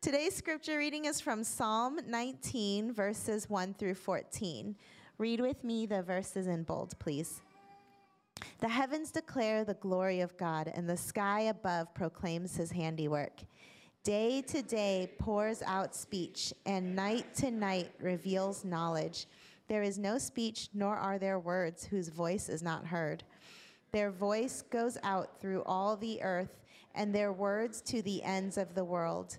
Today's scripture reading is from Psalm 19, verses 1 through 14. Read with me the verses in bold, please. The heavens declare the glory of God, and the sky above proclaims his handiwork. Day to day pours out speech, and night to night reveals knowledge. There is no speech, nor are there words whose voice is not heard. Their voice goes out through all the earth, and their words to the ends of the world.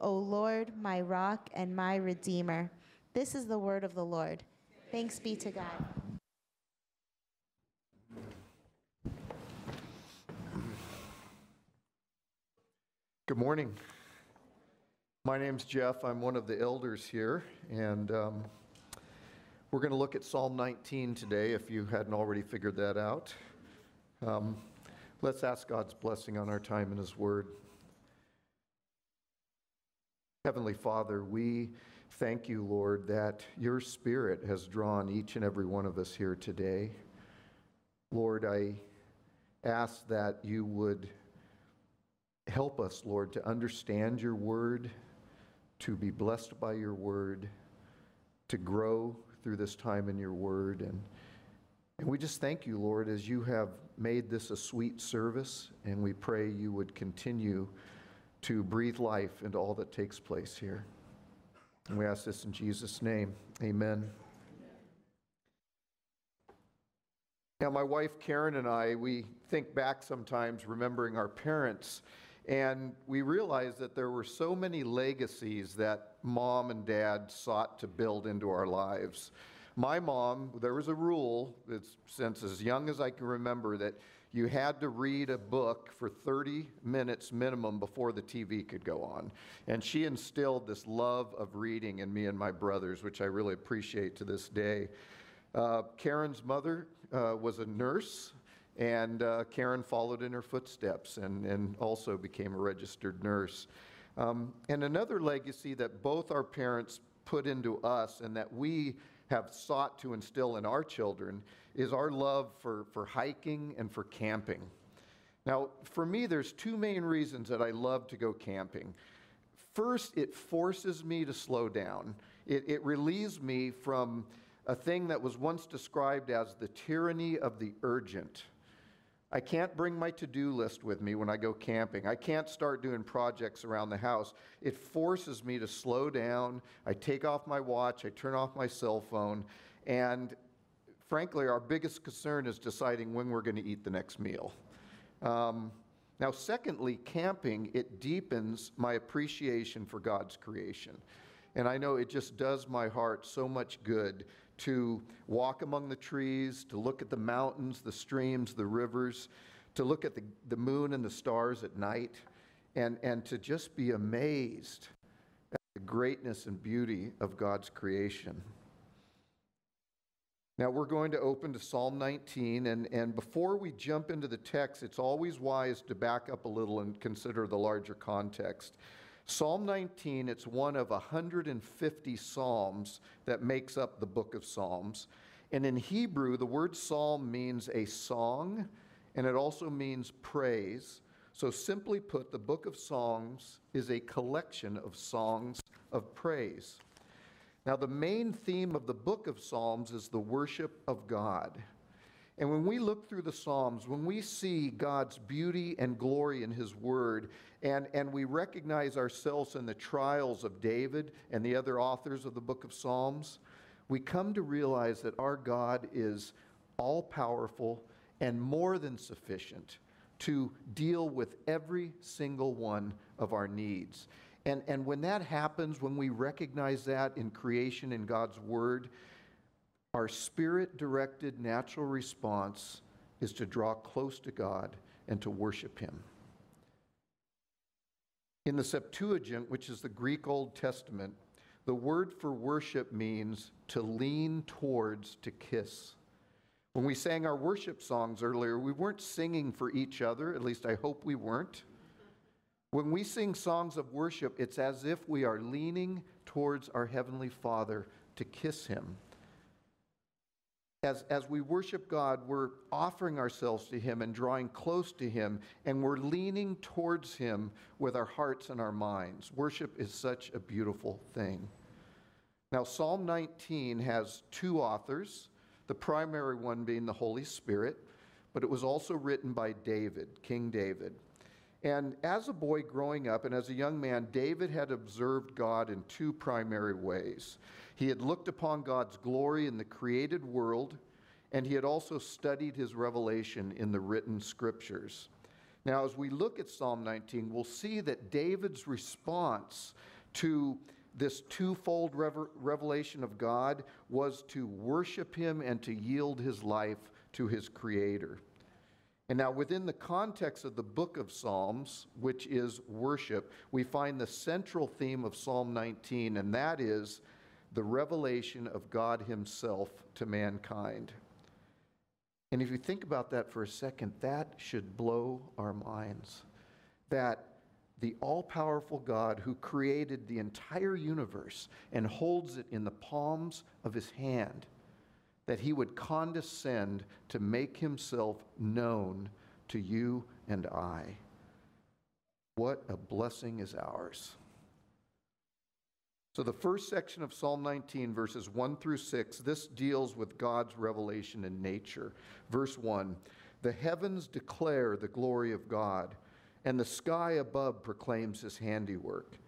O Lord, my rock and my redeemer. This is the word of the Lord. Thanks be to God. Good morning. My name's Jeff. I'm one of the elders here, and um, we're going to look at Psalm 19 today, if you hadn't already figured that out. Um, let's ask God's blessing on our time in His Word. Heavenly Father, we thank you, Lord, that your Spirit has drawn each and every one of us here today. Lord, I ask that you would help us, Lord, to understand your word, to be blessed by your word, to grow through this time in your word. And, and we just thank you, Lord, as you have made this a sweet service, and we pray you would continue to breathe life into all that takes place here. And we ask this in Jesus' name. Amen. Now, my wife Karen and I, we think back sometimes remembering our parents, and we realize that there were so many legacies that mom and dad sought to build into our lives. My mom, there was a rule since as young as I can remember that you had to read a book for 30 minutes minimum before the TV could go on. And she instilled this love of reading in me and my brothers, which I really appreciate to this day. Uh, Karen's mother uh, was a nurse, and uh, Karen followed in her footsteps and, and also became a registered nurse. Um, and another legacy that both our parents put into us and that we have sought to instill in our children is our love for, for hiking and for camping. Now, for me, there's two main reasons that I love to go camping. First, it forces me to slow down. It, it relieves me from a thing that was once described as the tyranny of the urgent. I can't bring my to do list with me when I go camping. I can't start doing projects around the house. It forces me to slow down. I take off my watch, I turn off my cell phone, and frankly, our biggest concern is deciding when we're going to eat the next meal. Um, now, secondly, camping, it deepens my appreciation for God's creation. And I know it just does my heart so much good to walk among the trees, to look at the mountains, the streams, the rivers, to look at the, the moon and the stars at night, and, and to just be amazed at the greatness and beauty of God's creation. Now we're going to open to Psalm 19, and, and before we jump into the text, it's always wise to back up a little and consider the larger context. Psalm 19, it's one of 150 Psalms that makes up the book of Psalms. And in Hebrew, the word psalm means a song, and it also means praise. So, simply put, the book of Psalms is a collection of songs of praise. Now, the main theme of the book of Psalms is the worship of God. And when we look through the Psalms, when we see God's beauty and glory in His Word, and, and we recognize ourselves in the trials of David and the other authors of the book of Psalms, we come to realize that our God is all powerful and more than sufficient to deal with every single one of our needs. And, and when that happens, when we recognize that in creation in God's Word, our spirit directed natural response is to draw close to God and to worship Him. In the Septuagint, which is the Greek Old Testament, the word for worship means to lean towards, to kiss. When we sang our worship songs earlier, we weren't singing for each other, at least I hope we weren't. When we sing songs of worship, it's as if we are leaning towards our Heavenly Father to kiss Him as, as we worship God, we're offering ourselves to Him and drawing close to Him, and we're leaning towards Him with our hearts and our minds. Worship is such a beautiful thing. Now, Psalm 19 has two authors, the primary one being the Holy Spirit, but it was also written by David, King David. And as a boy growing up and as a young man, David had observed God in two primary ways. He had looked upon God's glory in the created world, and he had also studied his revelation in the written scriptures. Now, as we look at Psalm 19, we'll see that David's response to this twofold revelation of God was to worship him and to yield his life to his creator. And now, within the context of the book of Psalms, which is worship, we find the central theme of Psalm 19, and that is the revelation of God Himself to mankind. And if you think about that for a second, that should blow our minds. That the all powerful God who created the entire universe and holds it in the palms of His hand, that He would condescend to make Himself known to you and I. What a blessing is ours. So, the first section of Psalm 19, verses 1 through 6, this deals with God's revelation in nature. Verse 1 The heavens declare the glory of God, and the sky above proclaims his handiwork.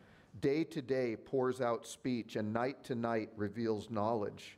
Day to day pours out speech, and night to night reveals knowledge.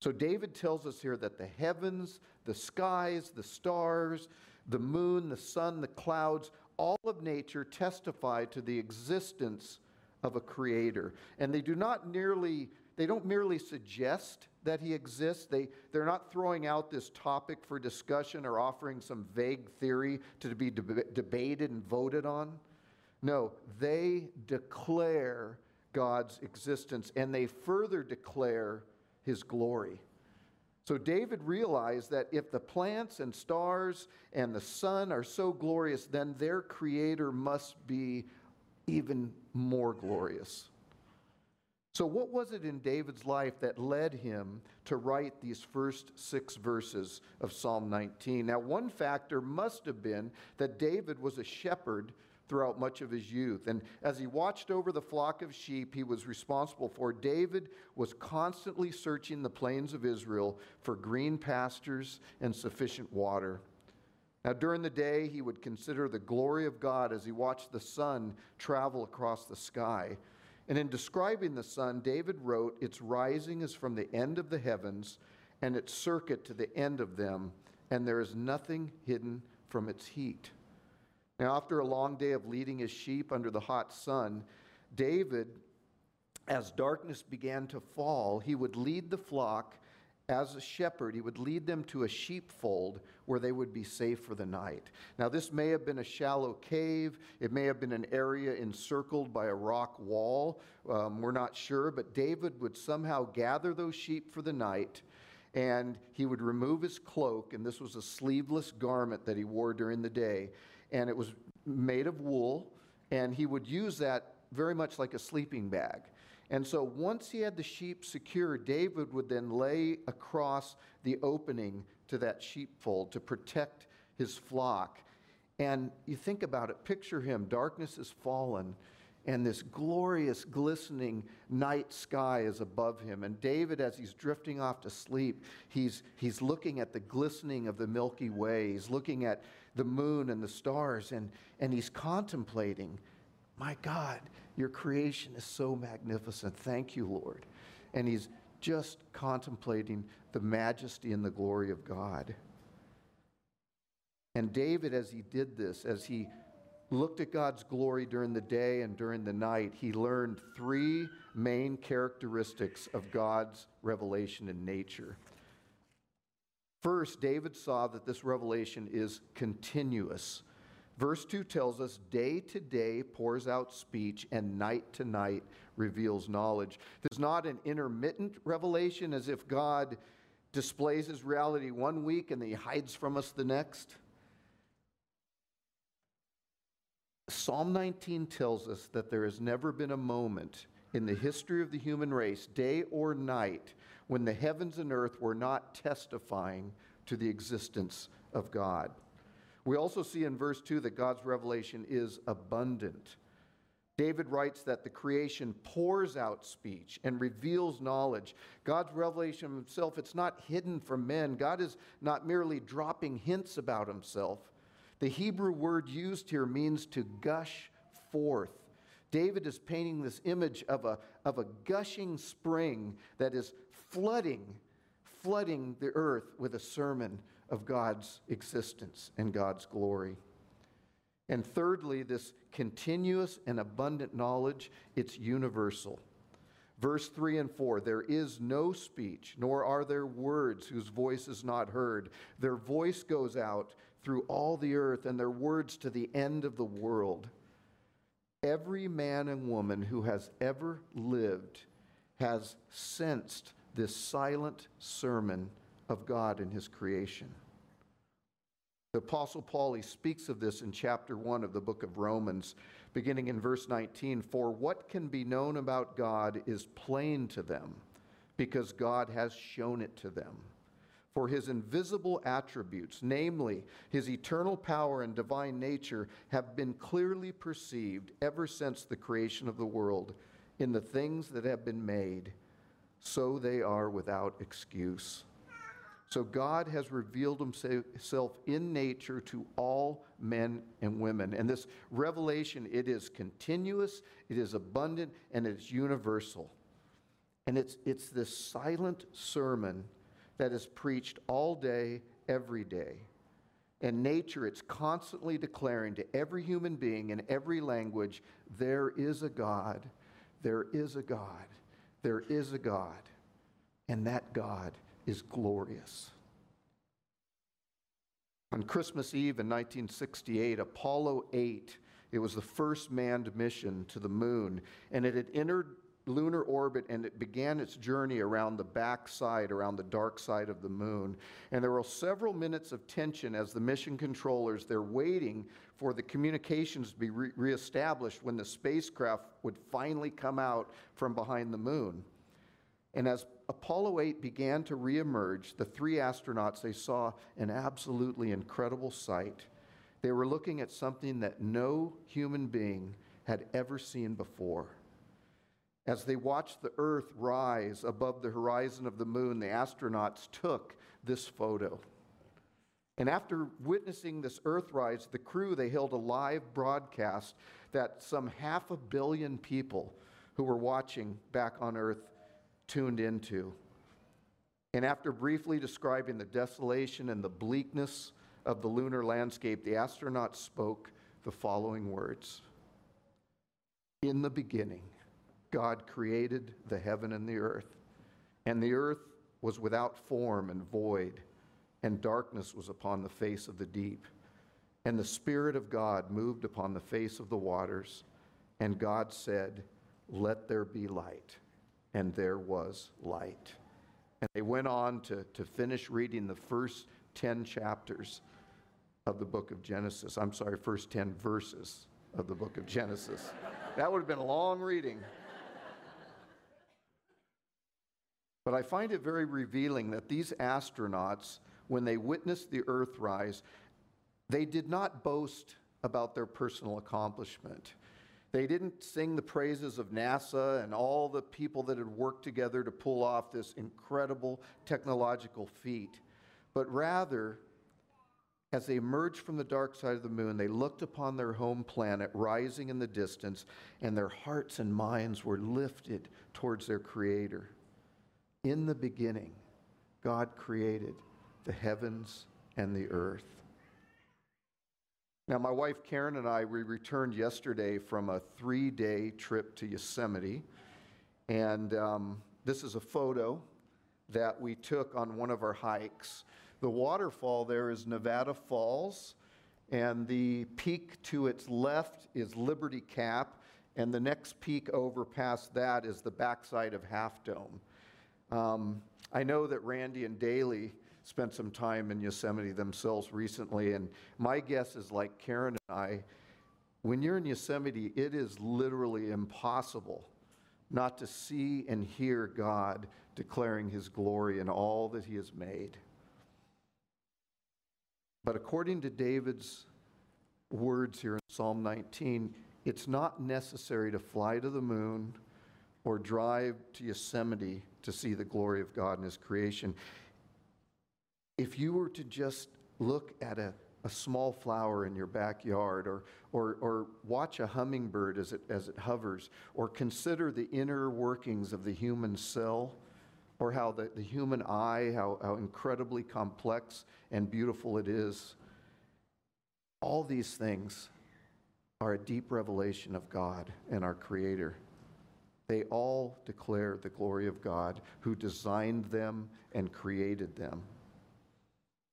So David tells us here that the heavens, the skies, the stars, the moon, the sun, the clouds, all of nature testify to the existence of a creator. And they do not nearly they don't merely suggest that he exists. They, they're not throwing out this topic for discussion or offering some vague theory to be deb- debated and voted on. No, they declare God's existence and they further declare his glory. So David realized that if the plants and stars and the sun are so glorious, then their creator must be even more glorious. So, what was it in David's life that led him to write these first six verses of Psalm 19? Now, one factor must have been that David was a shepherd throughout much of his youth. And as he watched over the flock of sheep he was responsible for, David was constantly searching the plains of Israel for green pastures and sufficient water. Now, during the day, he would consider the glory of God as he watched the sun travel across the sky. And in describing the sun, David wrote, Its rising is from the end of the heavens, and its circuit to the end of them, and there is nothing hidden from its heat. Now, after a long day of leading his sheep under the hot sun, David, as darkness began to fall, he would lead the flock as a shepherd, he would lead them to a sheepfold where they would be safe for the night. Now, this may have been a shallow cave, it may have been an area encircled by a rock wall. Um, we're not sure, but David would somehow gather those sheep for the night and he would remove his cloak, and this was a sleeveless garment that he wore during the day, and it was made of wool, and he would use that very much like a sleeping bag. And so once he had the sheep secured, David would then lay across the opening to that sheepfold to protect his flock. And you think about it, picture him, darkness has fallen, and this glorious, glistening night sky is above him. And David, as he's drifting off to sleep, he's, he's looking at the glistening of the Milky Way. He's looking at the moon and the stars, and, and he's contemplating, My God, your creation is so magnificent. Thank you, Lord. And he's just contemplating the majesty and the glory of God. And David, as he did this, as he looked at God's glory during the day and during the night, he learned three main characteristics of God's revelation in nature. First, David saw that this revelation is continuous. Verse 2 tells us day to day pours out speech, and night to night reveals knowledge. There's not an intermittent revelation as if God displays his reality one week and then he hides from us the next. Psalm 19 tells us that there has never been a moment in the history of the human race, day or night, when the heavens and earth were not testifying to the existence of God. We also see in verse 2 that God's revelation is abundant. David writes that the creation pours out speech and reveals knowledge. God's revelation of himself, it's not hidden from men. God is not merely dropping hints about himself. The Hebrew word used here means to gush forth. David is painting this image of a, of a gushing spring that is flooding, flooding the earth with a sermon of God's existence and God's glory. And thirdly, this continuous and abundant knowledge, it's universal. Verse 3 and 4 There is no speech, nor are there words whose voice is not heard. Their voice goes out through all the earth, and their words to the end of the world. Every man and woman who has ever lived has sensed this silent sermon of God in his creation. The Apostle Paul, he speaks of this in chapter 1 of the book of Romans, beginning in verse 19. For what can be known about God is plain to them, because God has shown it to them. For his invisible attributes, namely his eternal power and divine nature, have been clearly perceived ever since the creation of the world in the things that have been made, so they are without excuse. So God has revealed himself in nature to all men and women. And this revelation, it is continuous, it is abundant, and it's universal. And it's, it's this silent sermon that is preached all day, every day. And nature, it's constantly declaring to every human being in every language there is a God, there is a God, there is a God, and that God is glorious. On Christmas Eve in 1968, Apollo 8, it was the first manned mission to the moon, and it had entered lunar orbit and it began its journey around the back side, around the dark side of the moon. And there were several minutes of tension as the mission controllers, they're waiting for the communications to be re- reestablished when the spacecraft would finally come out from behind the moon. And as Apollo 8 began to reemerge, the three astronauts, they saw an absolutely incredible sight. They were looking at something that no human being had ever seen before. As they watched the Earth rise above the horizon of the moon, the astronauts took this photo. And after witnessing this Earthrise, the crew, they held a live broadcast that some half a billion people who were watching back on Earth tuned into. And after briefly describing the desolation and the bleakness of the lunar landscape, the astronauts spoke the following words In the beginning, God created the heaven and the earth. And the earth was without form and void, and darkness was upon the face of the deep. And the Spirit of God moved upon the face of the waters, and God said, Let there be light. And there was light. And they went on to, to finish reading the first 10 chapters of the book of Genesis. I'm sorry, first 10 verses of the book of Genesis. that would have been a long reading. But I find it very revealing that these astronauts, when they witnessed the Earth rise, they did not boast about their personal accomplishment. They didn't sing the praises of NASA and all the people that had worked together to pull off this incredible technological feat, but rather, as they emerged from the dark side of the moon, they looked upon their home planet rising in the distance, and their hearts and minds were lifted towards their Creator. In the beginning, God created the heavens and the earth. Now, my wife Karen and I, we returned yesterday from a three day trip to Yosemite. And um, this is a photo that we took on one of our hikes. The waterfall there is Nevada Falls, and the peak to its left is Liberty Cap, and the next peak over past that is the backside of Half Dome. Um, I know that Randy and Daly spent some time in Yosemite themselves recently, and my guess is like Karen and I, when you're in Yosemite, it is literally impossible not to see and hear God declaring his glory in all that he has made. But according to David's words here in Psalm 19, it's not necessary to fly to the moon or drive to Yosemite to see the glory of God in his creation if you were to just look at a, a small flower in your backyard or, or, or watch a hummingbird as it, as it hovers or consider the inner workings of the human cell or how the, the human eye, how, how incredibly complex and beautiful it is, all these things are a deep revelation of God and our Creator. They all declare the glory of God who designed them and created them.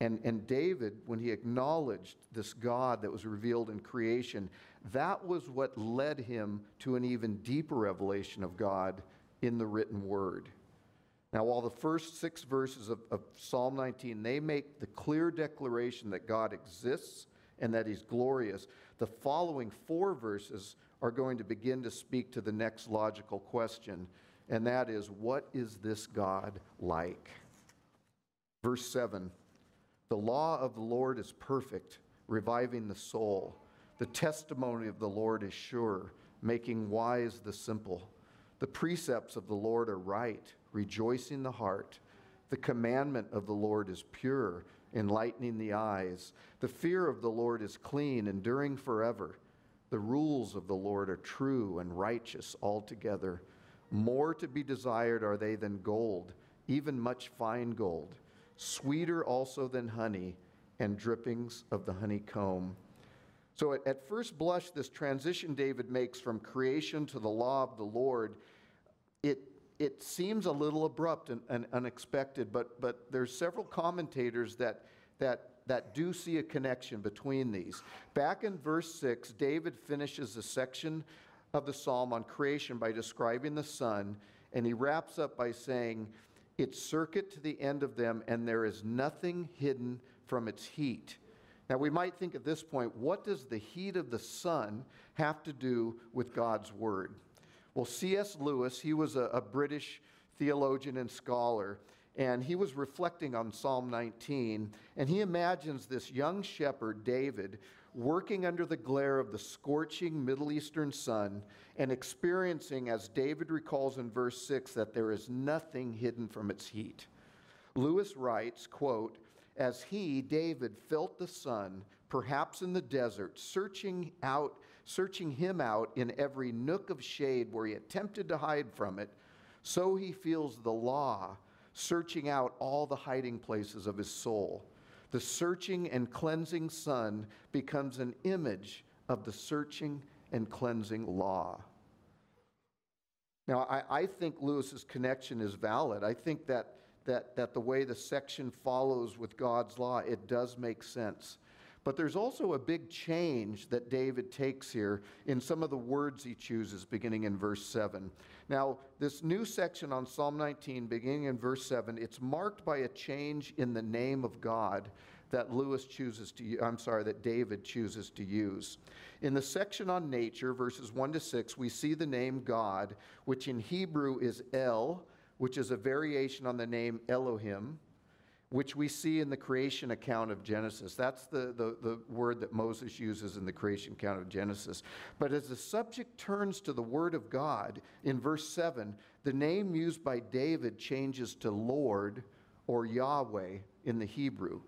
And, and David, when he acknowledged this God that was revealed in creation, that was what led him to an even deeper revelation of God in the written word. Now, while the first six verses of, of Psalm 19, they make the clear declaration that God exists and that he's glorious, the following four verses are going to begin to speak to the next logical question, and that is, what is this God like? Verse 7 the law of the Lord is perfect, reviving the soul. The testimony of the Lord is sure, making wise the simple. The precepts of the Lord are right, rejoicing the heart. The commandment of the Lord is pure, enlightening the eyes. The fear of the Lord is clean, enduring forever. The rules of the Lord are true and righteous altogether. More to be desired are they than gold, even much fine gold sweeter also than honey, and drippings of the honeycomb. So, at, at, first blush, this transition David makes from creation to the law of the Lord, it, it seems a little abrupt and, and unexpected, but, but there's several commentators that, that, that do see a connection between these. Back in verse 6, David finishes a section of the psalm on creation by describing the sun, and he wraps up by saying, its circuit to the end of them, and there is nothing hidden from its heat. Now, we might think at this point, what does the heat of the sun have to do with God's word? Well, C.S. Lewis, he was a, a British theologian and scholar, and he was reflecting on Psalm 19, and he imagines this young shepherd, David, working under the glare of the scorching Middle Eastern sun and experiencing, as David recalls in verse 6, that there is nothing hidden from its heat. Lewis writes, quote, as he, David, felt the sun, perhaps in the desert, searching out, searching him out in every nook of shade where he attempted to hide from it, so he feels the law searching out all the hiding places of his soul. The searching and cleansing sun becomes an image of the searching and cleansing law. Now, I, I think Lewis's connection is valid. I think that, that, that the way the section follows with God's law, it does make sense. But there's also a big change that David takes here in some of the words he chooses, beginning in verse 7. Now, this new section on Psalm 19, beginning in verse 7, it's marked by a change in the name of God that Lewis chooses to I'm sorry, that David chooses to use. In the section on nature, verses 1 to 6, we see the name God, which in Hebrew is El, which is a variation on the name Elohim, which we see in the creation account of Genesis. That's the, the, the, word that Moses uses in the creation account of Genesis. But as the subject turns to the word of God in verse 7, the name used by David changes to Lord or Yahweh in the Hebrew.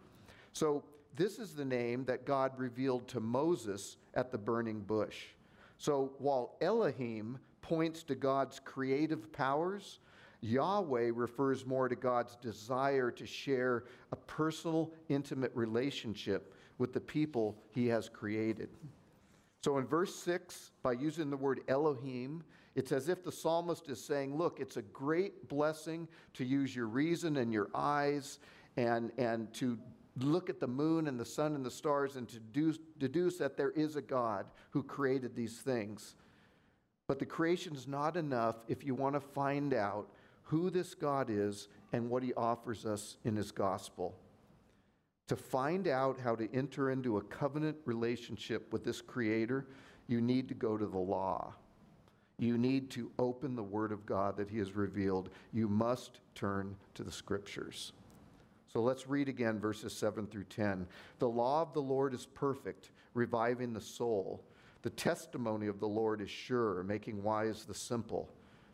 So this is the name that God revealed to Moses at the burning bush. So while Elohim points to God's creative powers, Yahweh refers more to God's desire to share a personal, intimate relationship with the people he has created. So in verse 6, by using the word Elohim, it's as if the psalmist is saying, Look, it's a great blessing to use your reason and your eyes and, and to look at the moon and the sun and the stars and to deduce, deduce that there is a God who created these things. But the creation is not enough if you want to find out who this God is and what he offers us in his gospel. To find out how to enter into a covenant relationship with this creator, you need to go to the law. You need to open the word of God that he has revealed. You must turn to the scriptures. So let's read again verses 7 through 10. The law of the Lord is perfect, reviving the soul. The testimony of the Lord is sure, making wise the simple.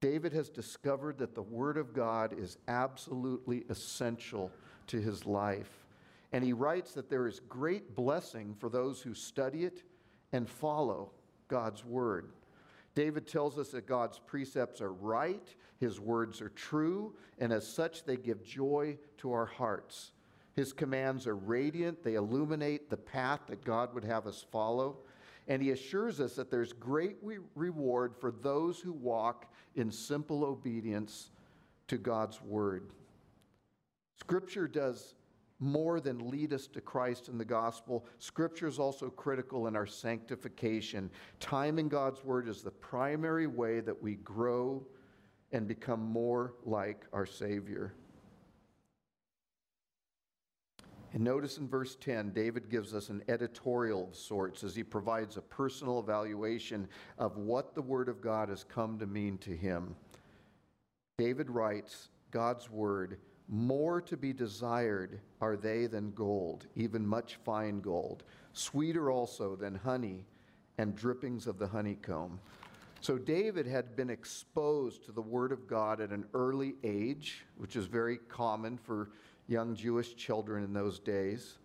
David has discovered that the Word of God is absolutely essential to his life. And he writes that there is great blessing for those who study it and follow God's Word. David tells us that God's precepts are right, his words are true, and as such, they give joy to our hearts. His commands are radiant, they illuminate the path that God would have us follow. And he assures us that there's great re- reward for those who walk in simple obedience to God's word. Scripture does more than lead us to Christ in the gospel. Scripture is also critical in our sanctification. Time in God's word is the primary way that we grow and become more like our Savior. And notice in verse 10, David gives us an editorial of sorts as he provides a personal evaluation of what the Word of God has come to mean to him. David writes, God's Word, more to be desired are they than gold, even much fine gold, sweeter also than honey and drippings of the honeycomb. So David had been exposed to the Word of God at an early age, which is very common for young Jewish children in those days.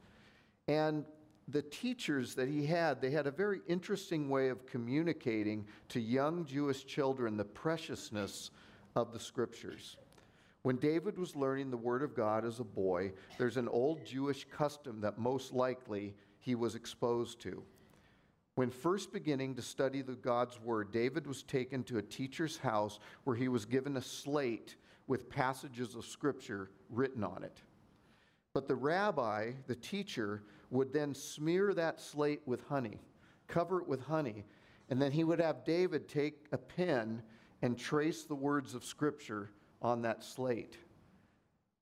And the teachers that he had, they had a very interesting way of communicating to young Jewish children the preciousness of the scriptures. When David was learning the Word of God as a boy, there's an old Jewish custom that most likely he was exposed to. When first beginning to study the God's Word, David was taken to a teacher's house where he was given a slate with passages of Scripture written on it. But the rabbi, the teacher, would then smear that slate with honey, cover it with honey, and then he would have David take a pen and trace the words of Scripture on that slate.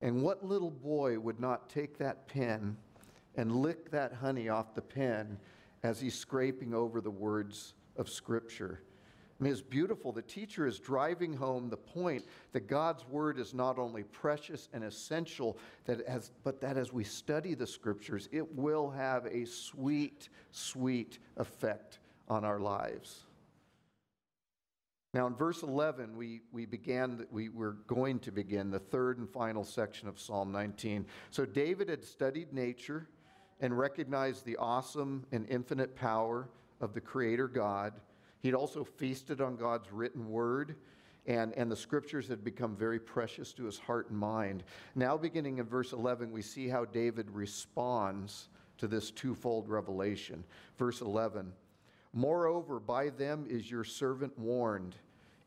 And what little boy would not take that pen and lick that honey off the pen as he's scraping over the words of Scripture? I mean, it's beautiful. The teacher is driving home the point that God's word is not only precious and essential, that as, but that as we study the scriptures, it will have a sweet, sweet effect on our lives. Now, in verse 11, we, we began, we were going to begin the third and final section of Psalm 19. So, David had studied nature and recognized the awesome and infinite power of the Creator God. He'd also feasted on God's written word, and, and the scriptures had become very precious to his heart and mind. Now, beginning in verse 11, we see how David responds to this twofold revelation. Verse 11 Moreover, by them is your servant warned.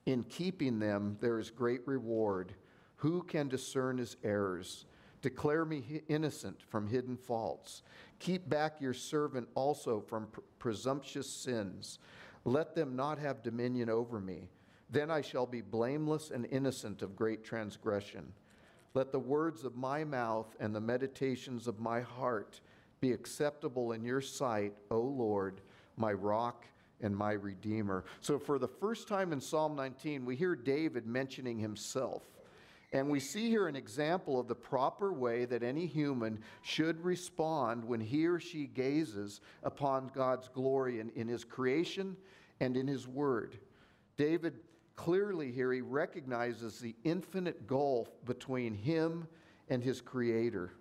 In keeping them, there is great reward. Who can discern his errors? Declare me innocent from hidden faults. Keep back your servant also from pr- presumptuous sins. Let them not have dominion over me. Then I shall be blameless and innocent of great transgression. Let the words of my mouth and the meditations of my heart be acceptable in your sight, O Lord, my rock and my redeemer. So, for the first time in Psalm 19, we hear David mentioning himself. And we see here an example of the proper way that any human should respond when he or she gazes upon God's glory in, in his creation and in his word. David clearly here, he recognizes the infinite gulf between him and his creator.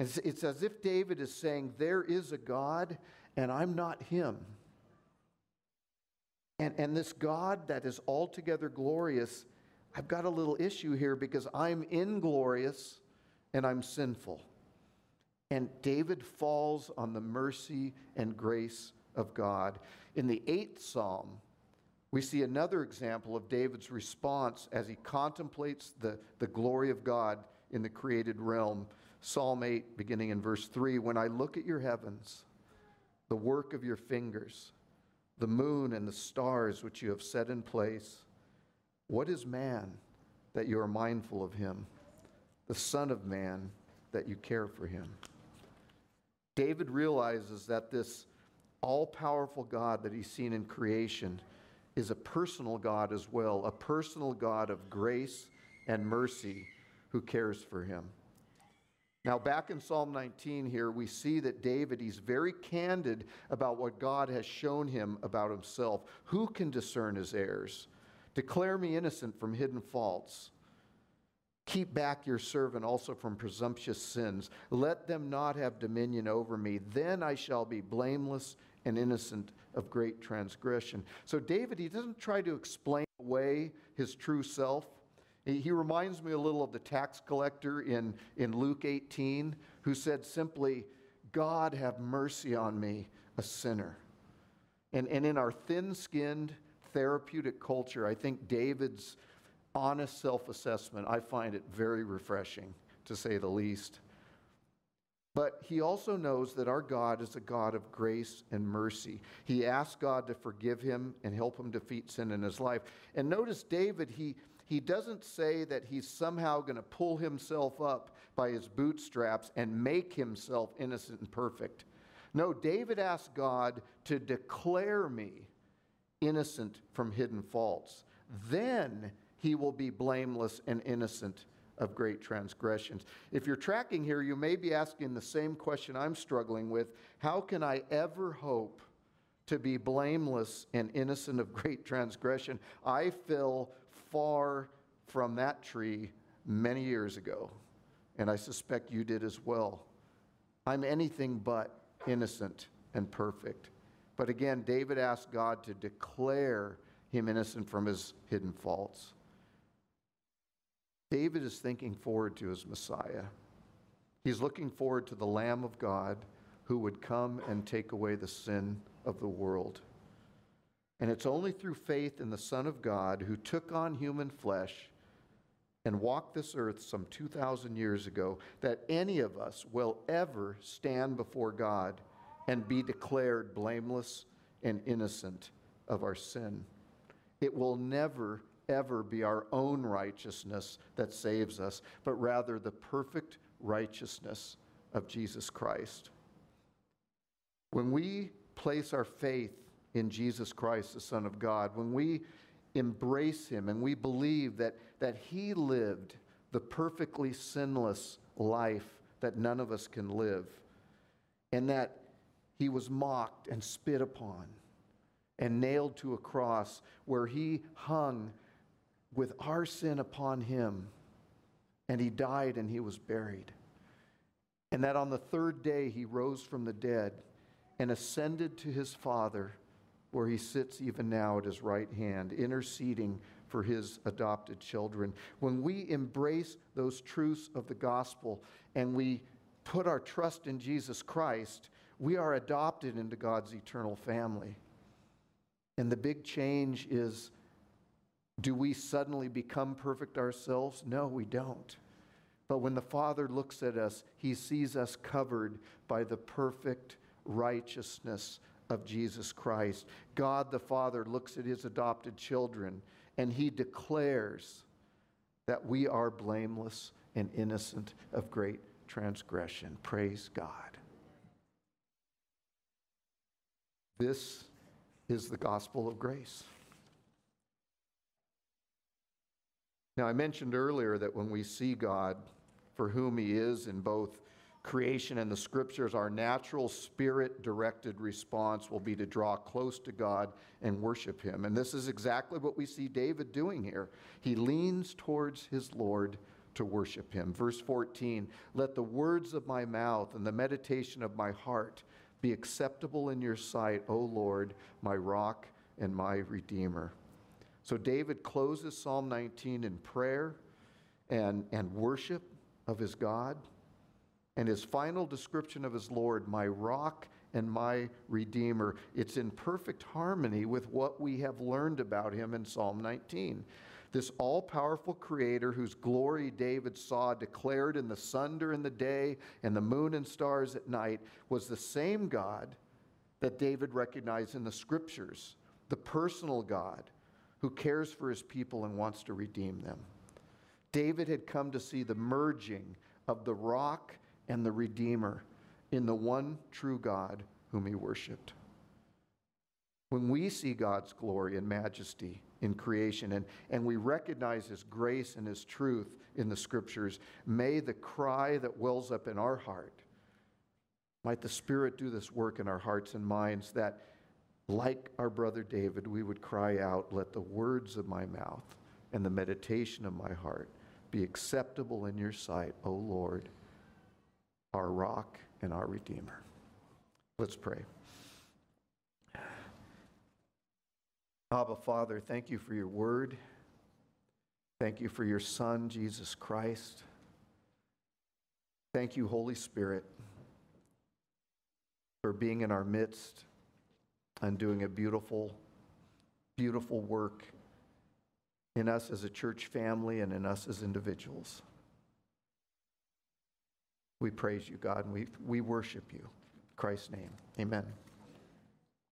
It's, it's as if David is saying, There is a God, and I'm not him. And, and this God that is altogether glorious, I've got a little issue here because I'm inglorious and I'm sinful. And David falls on the mercy and grace of God. In the eighth psalm, we see another example of David's response as he contemplates the, the glory of God in the created realm. Psalm 8, beginning in verse 3 When I look at your heavens, the work of your fingers, the moon and the stars which you have set in place, what is man that you are mindful of him? The Son of Man that you care for him. David realizes that this all powerful God that he's seen in creation is a personal God as well, a personal God of grace and mercy who cares for him. Now, back in Psalm 19 here, we see that David, he's very candid about what God has shown him about himself. Who can discern his errors? Declare me innocent from hidden faults. Keep back your servant also from presumptuous sins. Let them not have dominion over me. Then I shall be blameless and innocent of great transgression. So, David, he doesn't try to explain away his true self. He reminds me a little of the tax collector in, in Luke 18 who said simply, God have mercy on me, a sinner. And, and in our thin skinned therapeutic culture, I think David's honest self assessment, I find it very refreshing, to say the least. But he also knows that our God is a God of grace and mercy. He asks God to forgive him and help him defeat sin in his life. And notice David, he, he doesn't say that he's somehow going to pull himself up by his bootstraps and make himself innocent and perfect. No, David asked God to declare me innocent from hidden faults. Then he will be blameless and innocent of great transgressions. If you're tracking here, you may be asking the same question I'm struggling with How can I ever hope to be blameless and innocent of great transgression? I fell far from that tree many years ago, and I suspect you did as well. I'm anything but innocent and perfect. But again, David asked God to declare him innocent from his hidden faults. David is thinking forward to his Messiah. He's looking forward to the Lamb of God who would come and take away the sin of the world. And it's only through faith in the Son of God who took on human flesh and walked this earth some 2,000 years ago that any of us will ever stand before God and be declared blameless and innocent of our sin. It will never, ever be our own righteousness that saves us, but rather the perfect righteousness of Jesus Christ. When we place our faith in Jesus Christ, the Son of God, when we embrace Him and we believe that, that He lived the perfectly sinless life that none of us can live, and that He was mocked and spit upon, and nailed to a cross where he hung with our sin upon him and he died and he was buried. And that on the third day he rose from the dead and ascended to his Father, where he sits even now at his right hand, interceding for his adopted children. When we embrace those truths of the gospel and we put our trust in Jesus Christ, we are adopted into God's eternal family. And the big change is do we suddenly become perfect ourselves? No, we don't. But when the Father looks at us, he sees us covered by the perfect righteousness of Jesus Christ. God the Father looks at his adopted children and he declares that we are blameless and innocent of great transgression. Praise God. This is the gospel of grace. Now, I mentioned earlier that when we see God for whom He is in both creation and the scriptures, our natural spirit directed response will be to draw close to God and worship Him. And this is exactly what we see David doing here. He leans towards his Lord to worship Him. Verse 14 Let the words of my mouth and the meditation of my heart be acceptable in your sight, O Lord, my rock and my redeemer. So David closes Psalm 19 in prayer and, and worship of his God. And his final description of his Lord, my rock and my redeemer, it's in perfect harmony with what we have learned about him in Psalm 19. This all powerful creator whose glory David saw declared in the sun during the day and the moon and stars at night was the same God that David recognized in the scriptures, the personal God who cares for his people and wants to redeem them. David had come to see the merging of the rock and the redeemer in the one true God whom he worshiped. When we see God's glory and majesty in creation and, and we recognize his grace and his truth in the scriptures, may the cry that wells up in our heart, might the Spirit do this work in our hearts and minds that like our brother David, we would cry out, Let the words of my mouth and the meditation of my heart be acceptable in your sight, O Lord, our rock and our redeemer. Let's pray. Abba, Father, thank you for your word. Thank you for your Son, Jesus Christ. Thank you, Holy Spirit, for being in our midst and doing a beautiful, beautiful work in us as a church family and in us as individuals. We praise you, God, and we, we worship you. In Christ's name, amen.